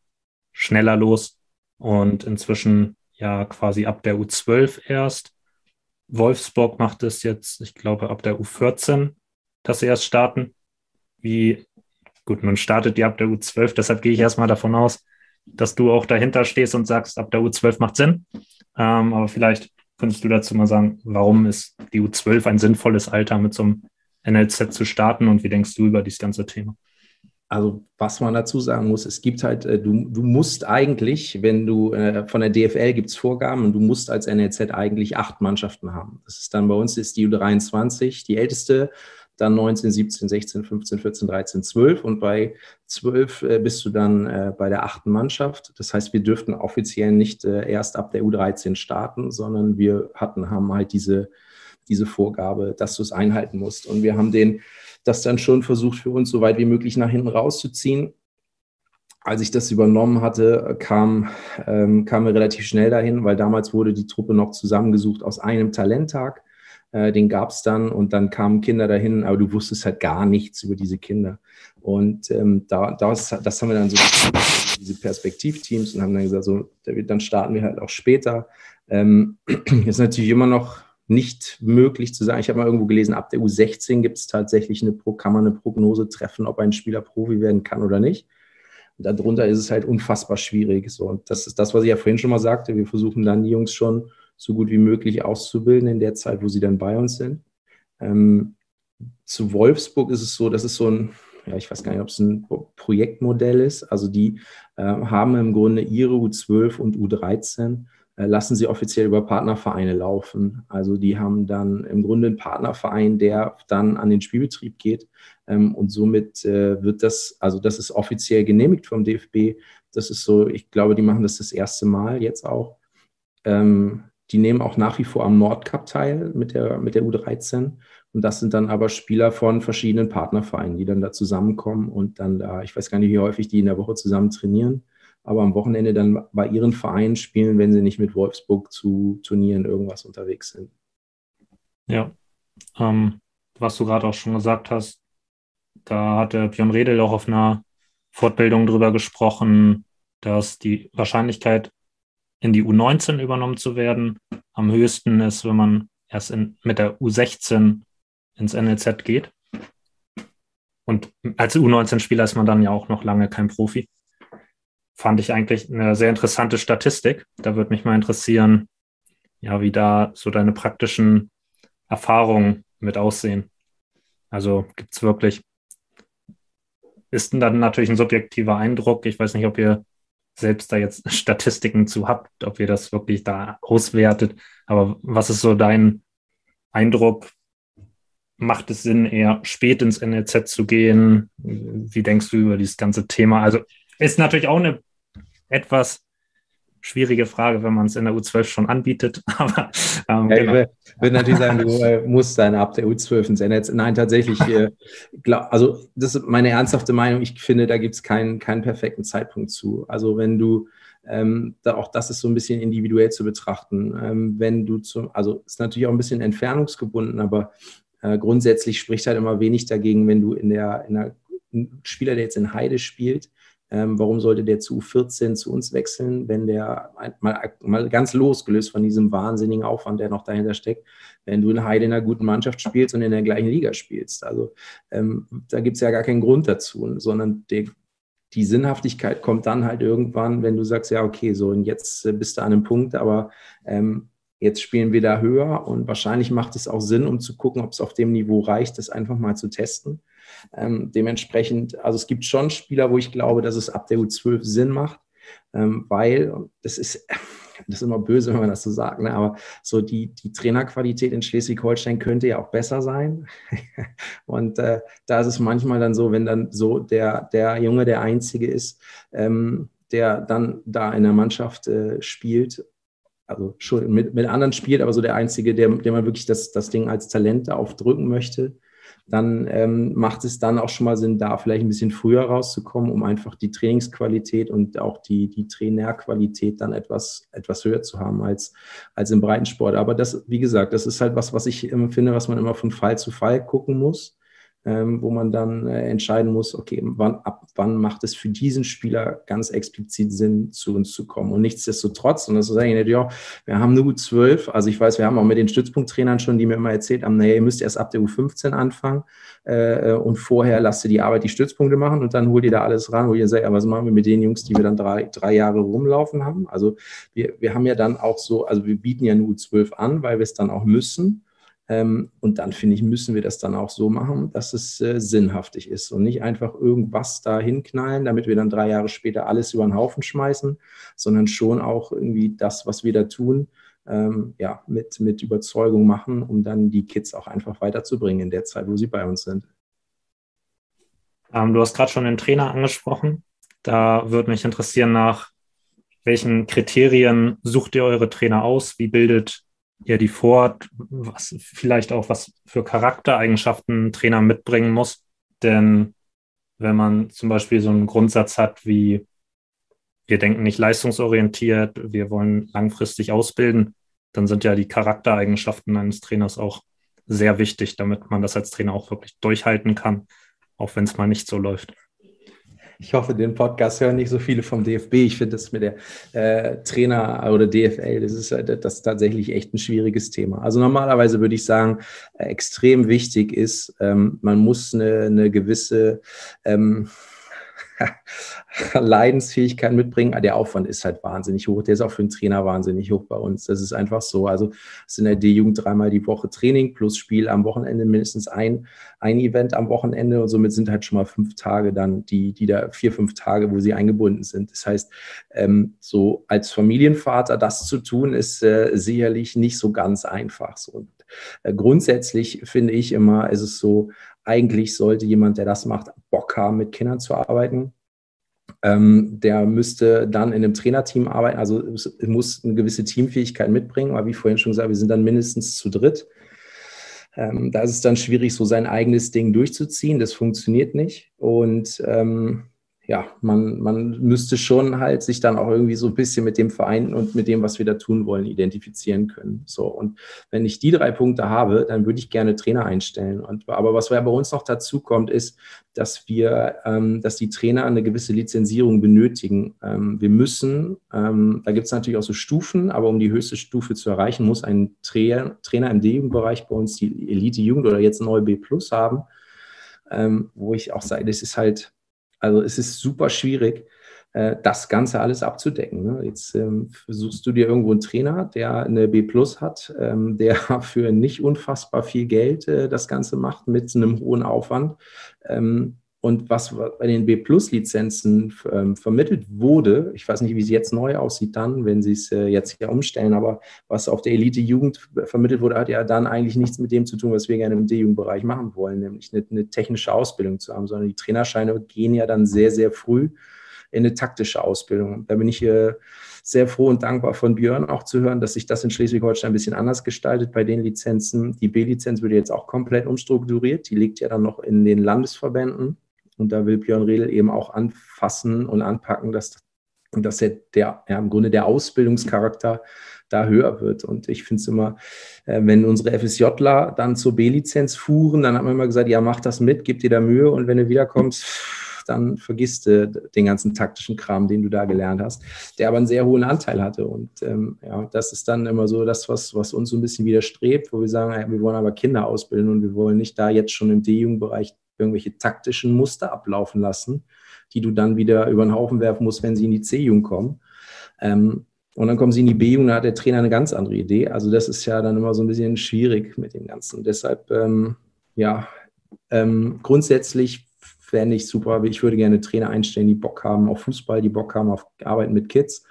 schneller los und inzwischen ja quasi ab der U12 erst. Wolfsburg macht es jetzt, ich glaube, ab der U14, dass sie erst starten. Wie, gut, nun startet die ab der U12, deshalb gehe ich erstmal davon aus, dass du auch dahinter stehst und sagst, ab der U12 macht Sinn. Ähm, aber vielleicht könntest du dazu mal sagen, warum ist die U12 ein sinnvolles Alter, mit so einem NLZ zu starten und wie denkst du über dieses ganze Thema? Also was man dazu sagen muss, es gibt halt, äh, du, du musst eigentlich, wenn du äh, von der DFL gibt es Vorgaben und du musst als NLZ eigentlich acht Mannschaften haben. Das ist dann bei uns ist die U23 die älteste, dann 19, 17, 16, 15, 14, 13, 12 und bei 12 äh, bist du dann äh, bei der achten Mannschaft. Das heißt, wir dürften offiziell nicht äh, erst ab der U13 starten, sondern wir hatten, haben halt diese, diese Vorgabe, dass du es einhalten musst. Und wir haben den das dann schon versucht, für uns so weit wie möglich nach hinten rauszuziehen. Als ich das übernommen hatte, kam, ähm, kamen wir relativ schnell dahin, weil damals wurde die Truppe noch zusammengesucht aus einem Talenttag. Äh, den gab es dann und dann kamen Kinder dahin, aber du wusstest halt gar nichts über diese Kinder. Und ähm, da, das, das haben wir dann so diese Perspektivteams und haben dann gesagt, so, dann starten wir halt auch später. Ähm, ist natürlich immer noch nicht möglich zu sagen. Ich habe mal irgendwo gelesen, ab der U16 gibt es tatsächlich eine, kann man eine Prognose treffen, ob ein Spieler Profi werden kann oder nicht. Und darunter ist es halt unfassbar schwierig. So, und das ist das, was ich ja vorhin schon mal sagte. Wir versuchen dann die Jungs schon so gut wie möglich auszubilden in der Zeit, wo sie dann bei uns sind. Ähm, zu Wolfsburg ist es so, das ist so ein, ja, ich weiß gar nicht, ob es ein Projektmodell ist. Also die äh, haben im Grunde ihre U12 und U13 äh, lassen sie offiziell über Partnervereine laufen. Also die haben dann im Grunde einen Partnerverein, der dann an den Spielbetrieb geht. Ähm, und somit äh, wird das, also das ist offiziell genehmigt vom DFB. Das ist so, ich glaube, die machen das das erste Mal jetzt auch. Ähm, die nehmen auch nach wie vor am Nordcup teil mit der, mit der U13. Und das sind dann aber Spieler von verschiedenen Partnervereinen, die dann da zusammenkommen und dann da, ich weiß gar nicht, wie häufig die in der Woche zusammen trainieren, aber am Wochenende dann bei ihren Vereinen spielen, wenn sie nicht mit Wolfsburg zu Turnieren irgendwas unterwegs sind. Ja, ähm, was du gerade auch schon gesagt hast, da hatte Björn Redel auch auf einer Fortbildung drüber gesprochen, dass die Wahrscheinlichkeit, in die U19 übernommen zu werden, am höchsten ist, wenn man erst in, mit der U16 ins NLZ geht. Und als U19-Spieler ist man dann ja auch noch lange kein Profi. Fand ich eigentlich eine sehr interessante Statistik. Da würde mich mal interessieren, ja, wie da so deine praktischen Erfahrungen mit aussehen. Also gibt es wirklich, ist dann natürlich ein subjektiver Eindruck. Ich weiß nicht, ob ihr selbst da jetzt Statistiken zu habt, ob ihr das wirklich da auswertet. Aber was ist so dein Eindruck? Macht es Sinn, eher spät ins NLZ zu gehen? Wie denkst du über dieses ganze Thema? Also ist natürlich auch eine etwas schwierige Frage, wenn man es in der U12 schon anbietet. Aber ähm, ja, genau. ich würde natürlich sagen, du äh, musst dann ab der U12 ins NLZ. Nein, tatsächlich, äh, glaub, also das ist meine ernsthafte Meinung. Ich finde, da gibt es keinen, keinen perfekten Zeitpunkt zu. Also wenn du ähm, da auch das ist so ein bisschen individuell zu betrachten. Ähm, wenn du zum, also ist natürlich auch ein bisschen entfernungsgebunden, aber äh, grundsätzlich spricht halt immer wenig dagegen, wenn du in der, in der ein Spieler, der jetzt in Heide spielt, ähm, warum sollte der zu 14 zu uns wechseln, wenn der mal, mal ganz losgelöst von diesem wahnsinnigen Aufwand, der noch dahinter steckt, wenn du in Heide in einer guten Mannschaft spielst und in der gleichen Liga spielst. Also ähm, da gibt es ja gar keinen Grund dazu, sondern der, die Sinnhaftigkeit kommt dann halt irgendwann, wenn du sagst, ja, okay, so und jetzt äh, bist du an einem Punkt, aber ähm, jetzt spielen wir da höher und wahrscheinlich macht es auch Sinn, um zu gucken, ob es auf dem Niveau reicht, das einfach mal zu testen. Ähm, dementsprechend, also es gibt schon Spieler, wo ich glaube, dass es ab der U12 Sinn macht, ähm, weil das ist, das ist immer böse, wenn man das so sagt, ne? aber so die, die Trainerqualität in Schleswig-Holstein könnte ja auch besser sein. Und äh, da ist es manchmal dann so, wenn dann so der, der Junge der Einzige ist, ähm, der dann da in der Mannschaft äh, spielt also schon mit, mit anderen spielt, aber so der Einzige, der, der man wirklich das, das Ding als Talent aufdrücken möchte, dann ähm, macht es dann auch schon mal Sinn, da vielleicht ein bisschen früher rauszukommen, um einfach die Trainingsqualität und auch die, die Trainerqualität dann etwas, etwas höher zu haben als, als im Breitensport. Aber das, wie gesagt, das ist halt was, was ich immer finde, was man immer von Fall zu Fall gucken muss ähm, wo man dann äh, entscheiden muss, okay, wann, ab wann macht es für diesen Spieler ganz explizit Sinn, zu uns zu kommen. Und nichtsdestotrotz, und das ist eigentlich, ja, wir haben nur U12, also ich weiß, wir haben auch mit den Stützpunkttrainern schon, die mir immer erzählt haben, naja, ihr müsst erst ab der U15 anfangen äh, und vorher lasst ihr die Arbeit die Stützpunkte machen und dann holt ihr da alles ran, wo ihr sagt, ja, was machen wir mit den Jungs, die wir dann drei, drei Jahre rumlaufen haben. Also wir, wir haben ja dann auch so, also wir bieten ja nur U12 an, weil wir es dann auch müssen. Ähm, und dann finde ich, müssen wir das dann auch so machen, dass es äh, sinnhaftig ist und nicht einfach irgendwas da hinknallen, damit wir dann drei Jahre später alles über den Haufen schmeißen, sondern schon auch irgendwie das, was wir da tun, ähm, ja, mit, mit Überzeugung machen, um dann die Kids auch einfach weiterzubringen in der Zeit, wo sie bei uns sind. Ähm, du hast gerade schon den Trainer angesprochen. Da würde mich interessieren, nach welchen Kriterien sucht ihr eure Trainer aus? Wie bildet ihr die fort, was vielleicht auch was für Charaktereigenschaften ein Trainer mitbringen muss. Denn wenn man zum Beispiel so einen Grundsatz hat wie wir denken nicht leistungsorientiert, wir wollen langfristig ausbilden, dann sind ja die Charaktereigenschaften eines Trainers auch sehr wichtig, damit man das als Trainer auch wirklich durchhalten kann, auch wenn es mal nicht so läuft. Ich hoffe, den Podcast hören nicht so viele vom DFB. Ich finde das mit der äh, Trainer oder DFL, das ist, das ist tatsächlich echt ein schwieriges Thema. Also normalerweise würde ich sagen, äh, extrem wichtig ist, ähm, man muss eine, eine gewisse ähm, Leidensfähigkeit mitbringen. Der Aufwand ist halt wahnsinnig hoch. Der ist auch für einen Trainer wahnsinnig hoch bei uns. Das ist einfach so. Also es ist in der D-Jugend dreimal die Woche Training plus Spiel am Wochenende, mindestens ein, ein Event am Wochenende. Und somit sind halt schon mal fünf Tage dann, die, die da vier, fünf Tage, wo sie eingebunden sind. Das heißt, ähm, so als Familienvater das zu tun, ist äh, sicherlich nicht so ganz einfach. So. Und, äh, grundsätzlich finde ich immer, ist es so, eigentlich sollte jemand, der das macht, Bock haben, mit Kindern zu arbeiten. Ähm, der müsste dann in einem Trainerteam arbeiten, also muss eine gewisse Teamfähigkeit mitbringen, aber wie vorhin schon gesagt, wir sind dann mindestens zu dritt. Ähm, da ist es dann schwierig, so sein eigenes Ding durchzuziehen. Das funktioniert nicht. Und ähm, ja, man, man müsste schon halt sich dann auch irgendwie so ein bisschen mit dem Verein und mit dem, was wir da tun wollen, identifizieren können. So, und wenn ich die drei Punkte habe, dann würde ich gerne Trainer einstellen. Und, aber was bei uns noch dazu kommt, ist, dass wir, ähm, dass die Trainer eine gewisse Lizenzierung benötigen. Ähm, wir müssen, ähm, da gibt es natürlich auch so Stufen, aber um die höchste Stufe zu erreichen, muss ein Trainer, Trainer im D-Jugendbereich bei uns die Elite-Jugend oder jetzt neu B Plus haben, ähm, wo ich auch sage, das ist halt, also es ist super schwierig, äh, das Ganze alles abzudecken. Ne? Jetzt ähm, versuchst du dir irgendwo einen Trainer, der eine B Plus hat, ähm, der für nicht unfassbar viel Geld äh, das Ganze macht mit einem hohen Aufwand. Ähm, und was bei den B-Plus-Lizenzen ähm, vermittelt wurde, ich weiß nicht, wie es jetzt neu aussieht dann, wenn sie es äh, jetzt hier umstellen, aber was auf der Elite-Jugend vermittelt wurde, hat ja dann eigentlich nichts mit dem zu tun, was wir gerne im D-Jugendbereich machen wollen, nämlich eine, eine, technische Ausbildung zu haben, sondern die Trainerscheine gehen ja dann sehr, sehr früh in eine taktische Ausbildung. Da bin ich hier sehr froh und dankbar von Björn auch zu hören, dass sich das in Schleswig-Holstein ein bisschen anders gestaltet bei den Lizenzen. Die B-Lizenz wird jetzt auch komplett umstrukturiert. Die liegt ja dann noch in den Landesverbänden. Und da will Björn Redl eben auch anfassen und anpacken, dass, dass der, der ja, im Grunde der Ausbildungscharakter da höher wird. Und ich finde es immer, äh, wenn unsere FSJler dann zur B-Lizenz fuhren, dann hat man immer gesagt, ja, mach das mit, gib dir da Mühe und wenn du wiederkommst, dann vergisst du den ganzen taktischen Kram, den du da gelernt hast, der aber einen sehr hohen Anteil hatte. Und ähm, ja, das ist dann immer so das, was, was uns so ein bisschen widerstrebt, wo wir sagen, wir wollen aber Kinder ausbilden und wir wollen nicht da jetzt schon im D-Jugendbereich irgendwelche taktischen Muster ablaufen lassen, die du dann wieder über den Haufen werfen musst, wenn sie in die C-Jugend kommen. Ähm, und dann kommen sie in die B-Jugend, da hat der Trainer eine ganz andere Idee. Also das ist ja dann immer so ein bisschen schwierig mit dem Ganzen. Deshalb, ähm, ja, ähm, grundsätzlich fände ich super. Ich würde gerne Trainer einstellen, die Bock haben auf Fußball, die Bock haben auf Arbeiten mit Kids.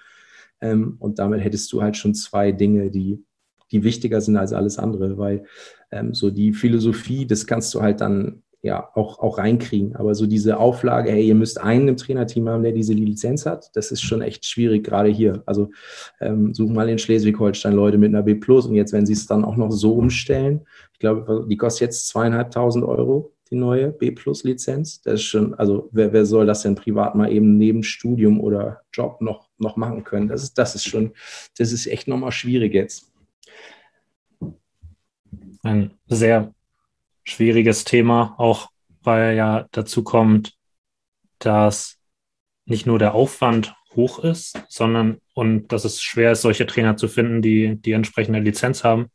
Ähm, und damit hättest du halt schon zwei Dinge, die, die wichtiger sind als alles andere, weil ähm, so die Philosophie, das kannst du halt dann ja auch, auch reinkriegen. Aber so diese Auflage, hey, ihr müsst einen im Trainerteam haben, der diese Lizenz hat, das ist schon echt schwierig, gerade hier. Also ähm, suchen mal in Schleswig-Holstein Leute mit einer B Plus und jetzt, wenn sie es dann auch noch so umstellen, ich glaube, die kostet jetzt zweieinhalbtausend Euro, die neue B Plus Lizenz. Das ist schon, also wer, wer soll das denn privat mal eben neben Studium oder Job noch, noch machen können? Das ist, das ist schon, das ist echt nochmal schwierig jetzt. Ein sehr schwieriges Thema, auch weil ja dazu kommt, dass nicht nur der Aufwand hoch ist, sondern und dass es schwer ist, solche Trainer zu finden, die die entsprechende Lizenz haben,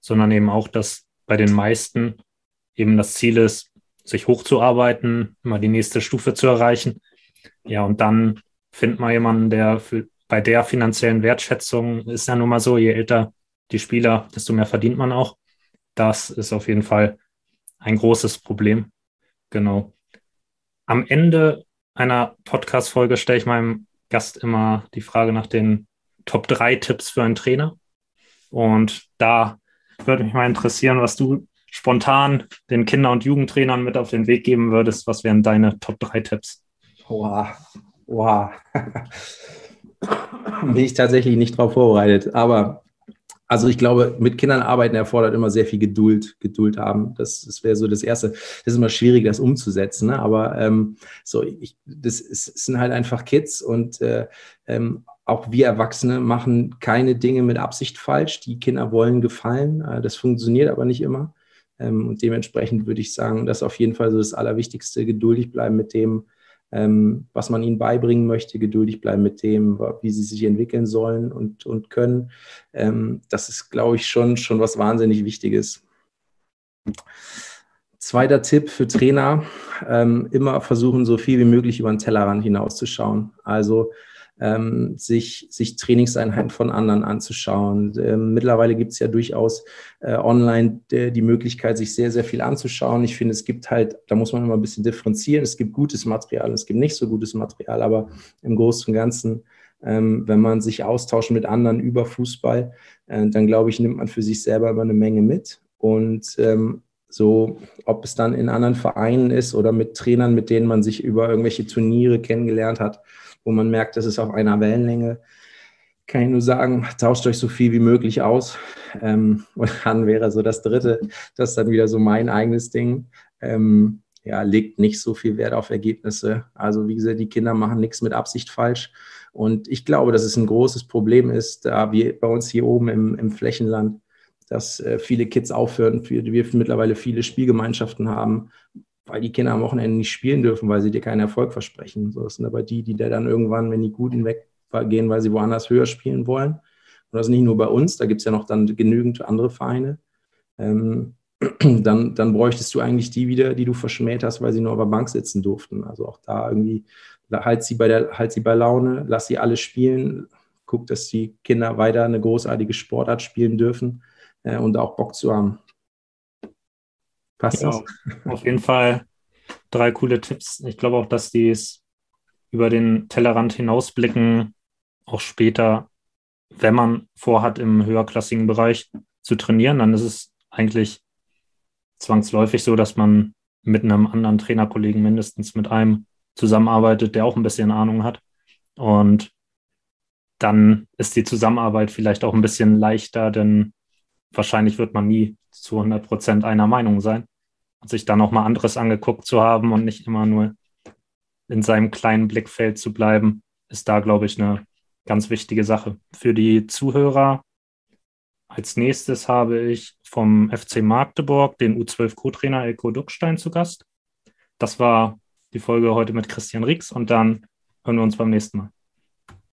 sondern eben auch, dass bei den meisten eben das Ziel ist, sich hochzuarbeiten, mal die nächste Stufe zu erreichen. Ja, und dann findet man jemanden, der für, bei der finanziellen Wertschätzung ist ja nun mal so, je älter die Spieler, desto mehr verdient man auch. Das ist auf jeden Fall ein großes Problem. Genau. Am Ende einer Podcast-Folge stelle ich meinem Gast immer die Frage nach den Top 3 Tipps für einen Trainer. Und da würde mich mal interessieren, was du spontan den Kinder- und Jugendtrainern mit auf den Weg geben würdest. Was wären deine Top 3 Tipps? Wow, wow. Bin ich tatsächlich nicht darauf vorbereitet. Aber also ich glaube, mit Kindern arbeiten erfordert immer sehr viel Geduld, Geduld haben. Das, das wäre so das Erste. Das ist immer schwierig, das umzusetzen. Ne? Aber ähm, so, ich, das, ist, sind halt einfach Kids und äh, ähm, auch wir Erwachsene machen keine Dinge mit Absicht falsch. Die Kinder wollen gefallen. Äh, das funktioniert aber nicht immer. Ähm, und dementsprechend würde ich sagen, das ist auf jeden Fall so das Allerwichtigste, geduldig bleiben mit dem, ähm, was man ihnen beibringen möchte, geduldig bleiben mit dem, wie sie sich entwickeln sollen und, und können. Ähm, das ist, glaube ich, schon, schon was wahnsinnig Wichtiges. Zweiter Tipp für Trainer, ähm, immer versuchen, so viel wie möglich über den Tellerrand hinauszuschauen. Also ähm, sich, sich Trainingseinheiten von anderen anzuschauen. Ähm, mittlerweile gibt es ja durchaus äh, online de, die Möglichkeit, sich sehr, sehr viel anzuschauen. Ich finde, es gibt halt, da muss man immer ein bisschen differenzieren. Es gibt gutes Material, es gibt nicht so gutes Material, aber im Großen und Ganzen, ähm, wenn man sich austauscht mit anderen über Fußball, äh, dann glaube ich, nimmt man für sich selber immer eine Menge mit. Und ähm, so, ob es dann in anderen Vereinen ist oder mit Trainern, mit denen man sich über irgendwelche Turniere kennengelernt hat, wo man merkt, das ist auf einer Wellenlänge, kann ich nur sagen, tauscht euch so viel wie möglich aus. Ähm, und dann wäre so das Dritte, das ist dann wieder so mein eigenes Ding. Ähm, ja, legt nicht so viel Wert auf Ergebnisse. Also wie gesagt, die Kinder machen nichts mit Absicht falsch. Und ich glaube, dass es ein großes Problem ist, da wir bei uns hier oben im, im Flächenland, dass äh, viele Kids aufhören, wir mittlerweile viele Spielgemeinschaften haben, weil die Kinder am Wochenende nicht spielen dürfen, weil sie dir keinen Erfolg versprechen. So, das sind aber die, die dann irgendwann, wenn die Guten weggehen, weil sie woanders höher spielen wollen. Und das ist nicht nur bei uns, da gibt es ja noch dann genügend andere Vereine. Ähm, dann, dann bräuchtest du eigentlich die wieder, die du verschmäht hast, weil sie nur auf der Bank sitzen durften. Also auch da irgendwie, halt sie bei, der, halt sie bei Laune, lass sie alle spielen, guck, dass die Kinder weiter eine großartige Sportart spielen dürfen äh, und auch Bock zu haben. Passt ja, Auf jeden Fall drei coole Tipps. Ich glaube auch, dass die es über den Tellerrand hinausblicken, auch später, wenn man vorhat, im höherklassigen Bereich zu trainieren, dann ist es eigentlich zwangsläufig so, dass man mit einem anderen Trainerkollegen mindestens mit einem zusammenarbeitet, der auch ein bisschen Ahnung hat. Und dann ist die Zusammenarbeit vielleicht auch ein bisschen leichter, denn wahrscheinlich wird man nie zu 100 Prozent einer Meinung sein. Und sich dann auch mal anderes angeguckt zu haben und nicht immer nur in seinem kleinen Blickfeld zu bleiben, ist da, glaube ich, eine ganz wichtige Sache. Für die Zuhörer als nächstes habe ich vom FC Magdeburg den U12 Co-Trainer Elko Duckstein zu Gast. Das war die Folge heute mit Christian Riegs und dann hören wir uns beim nächsten Mal.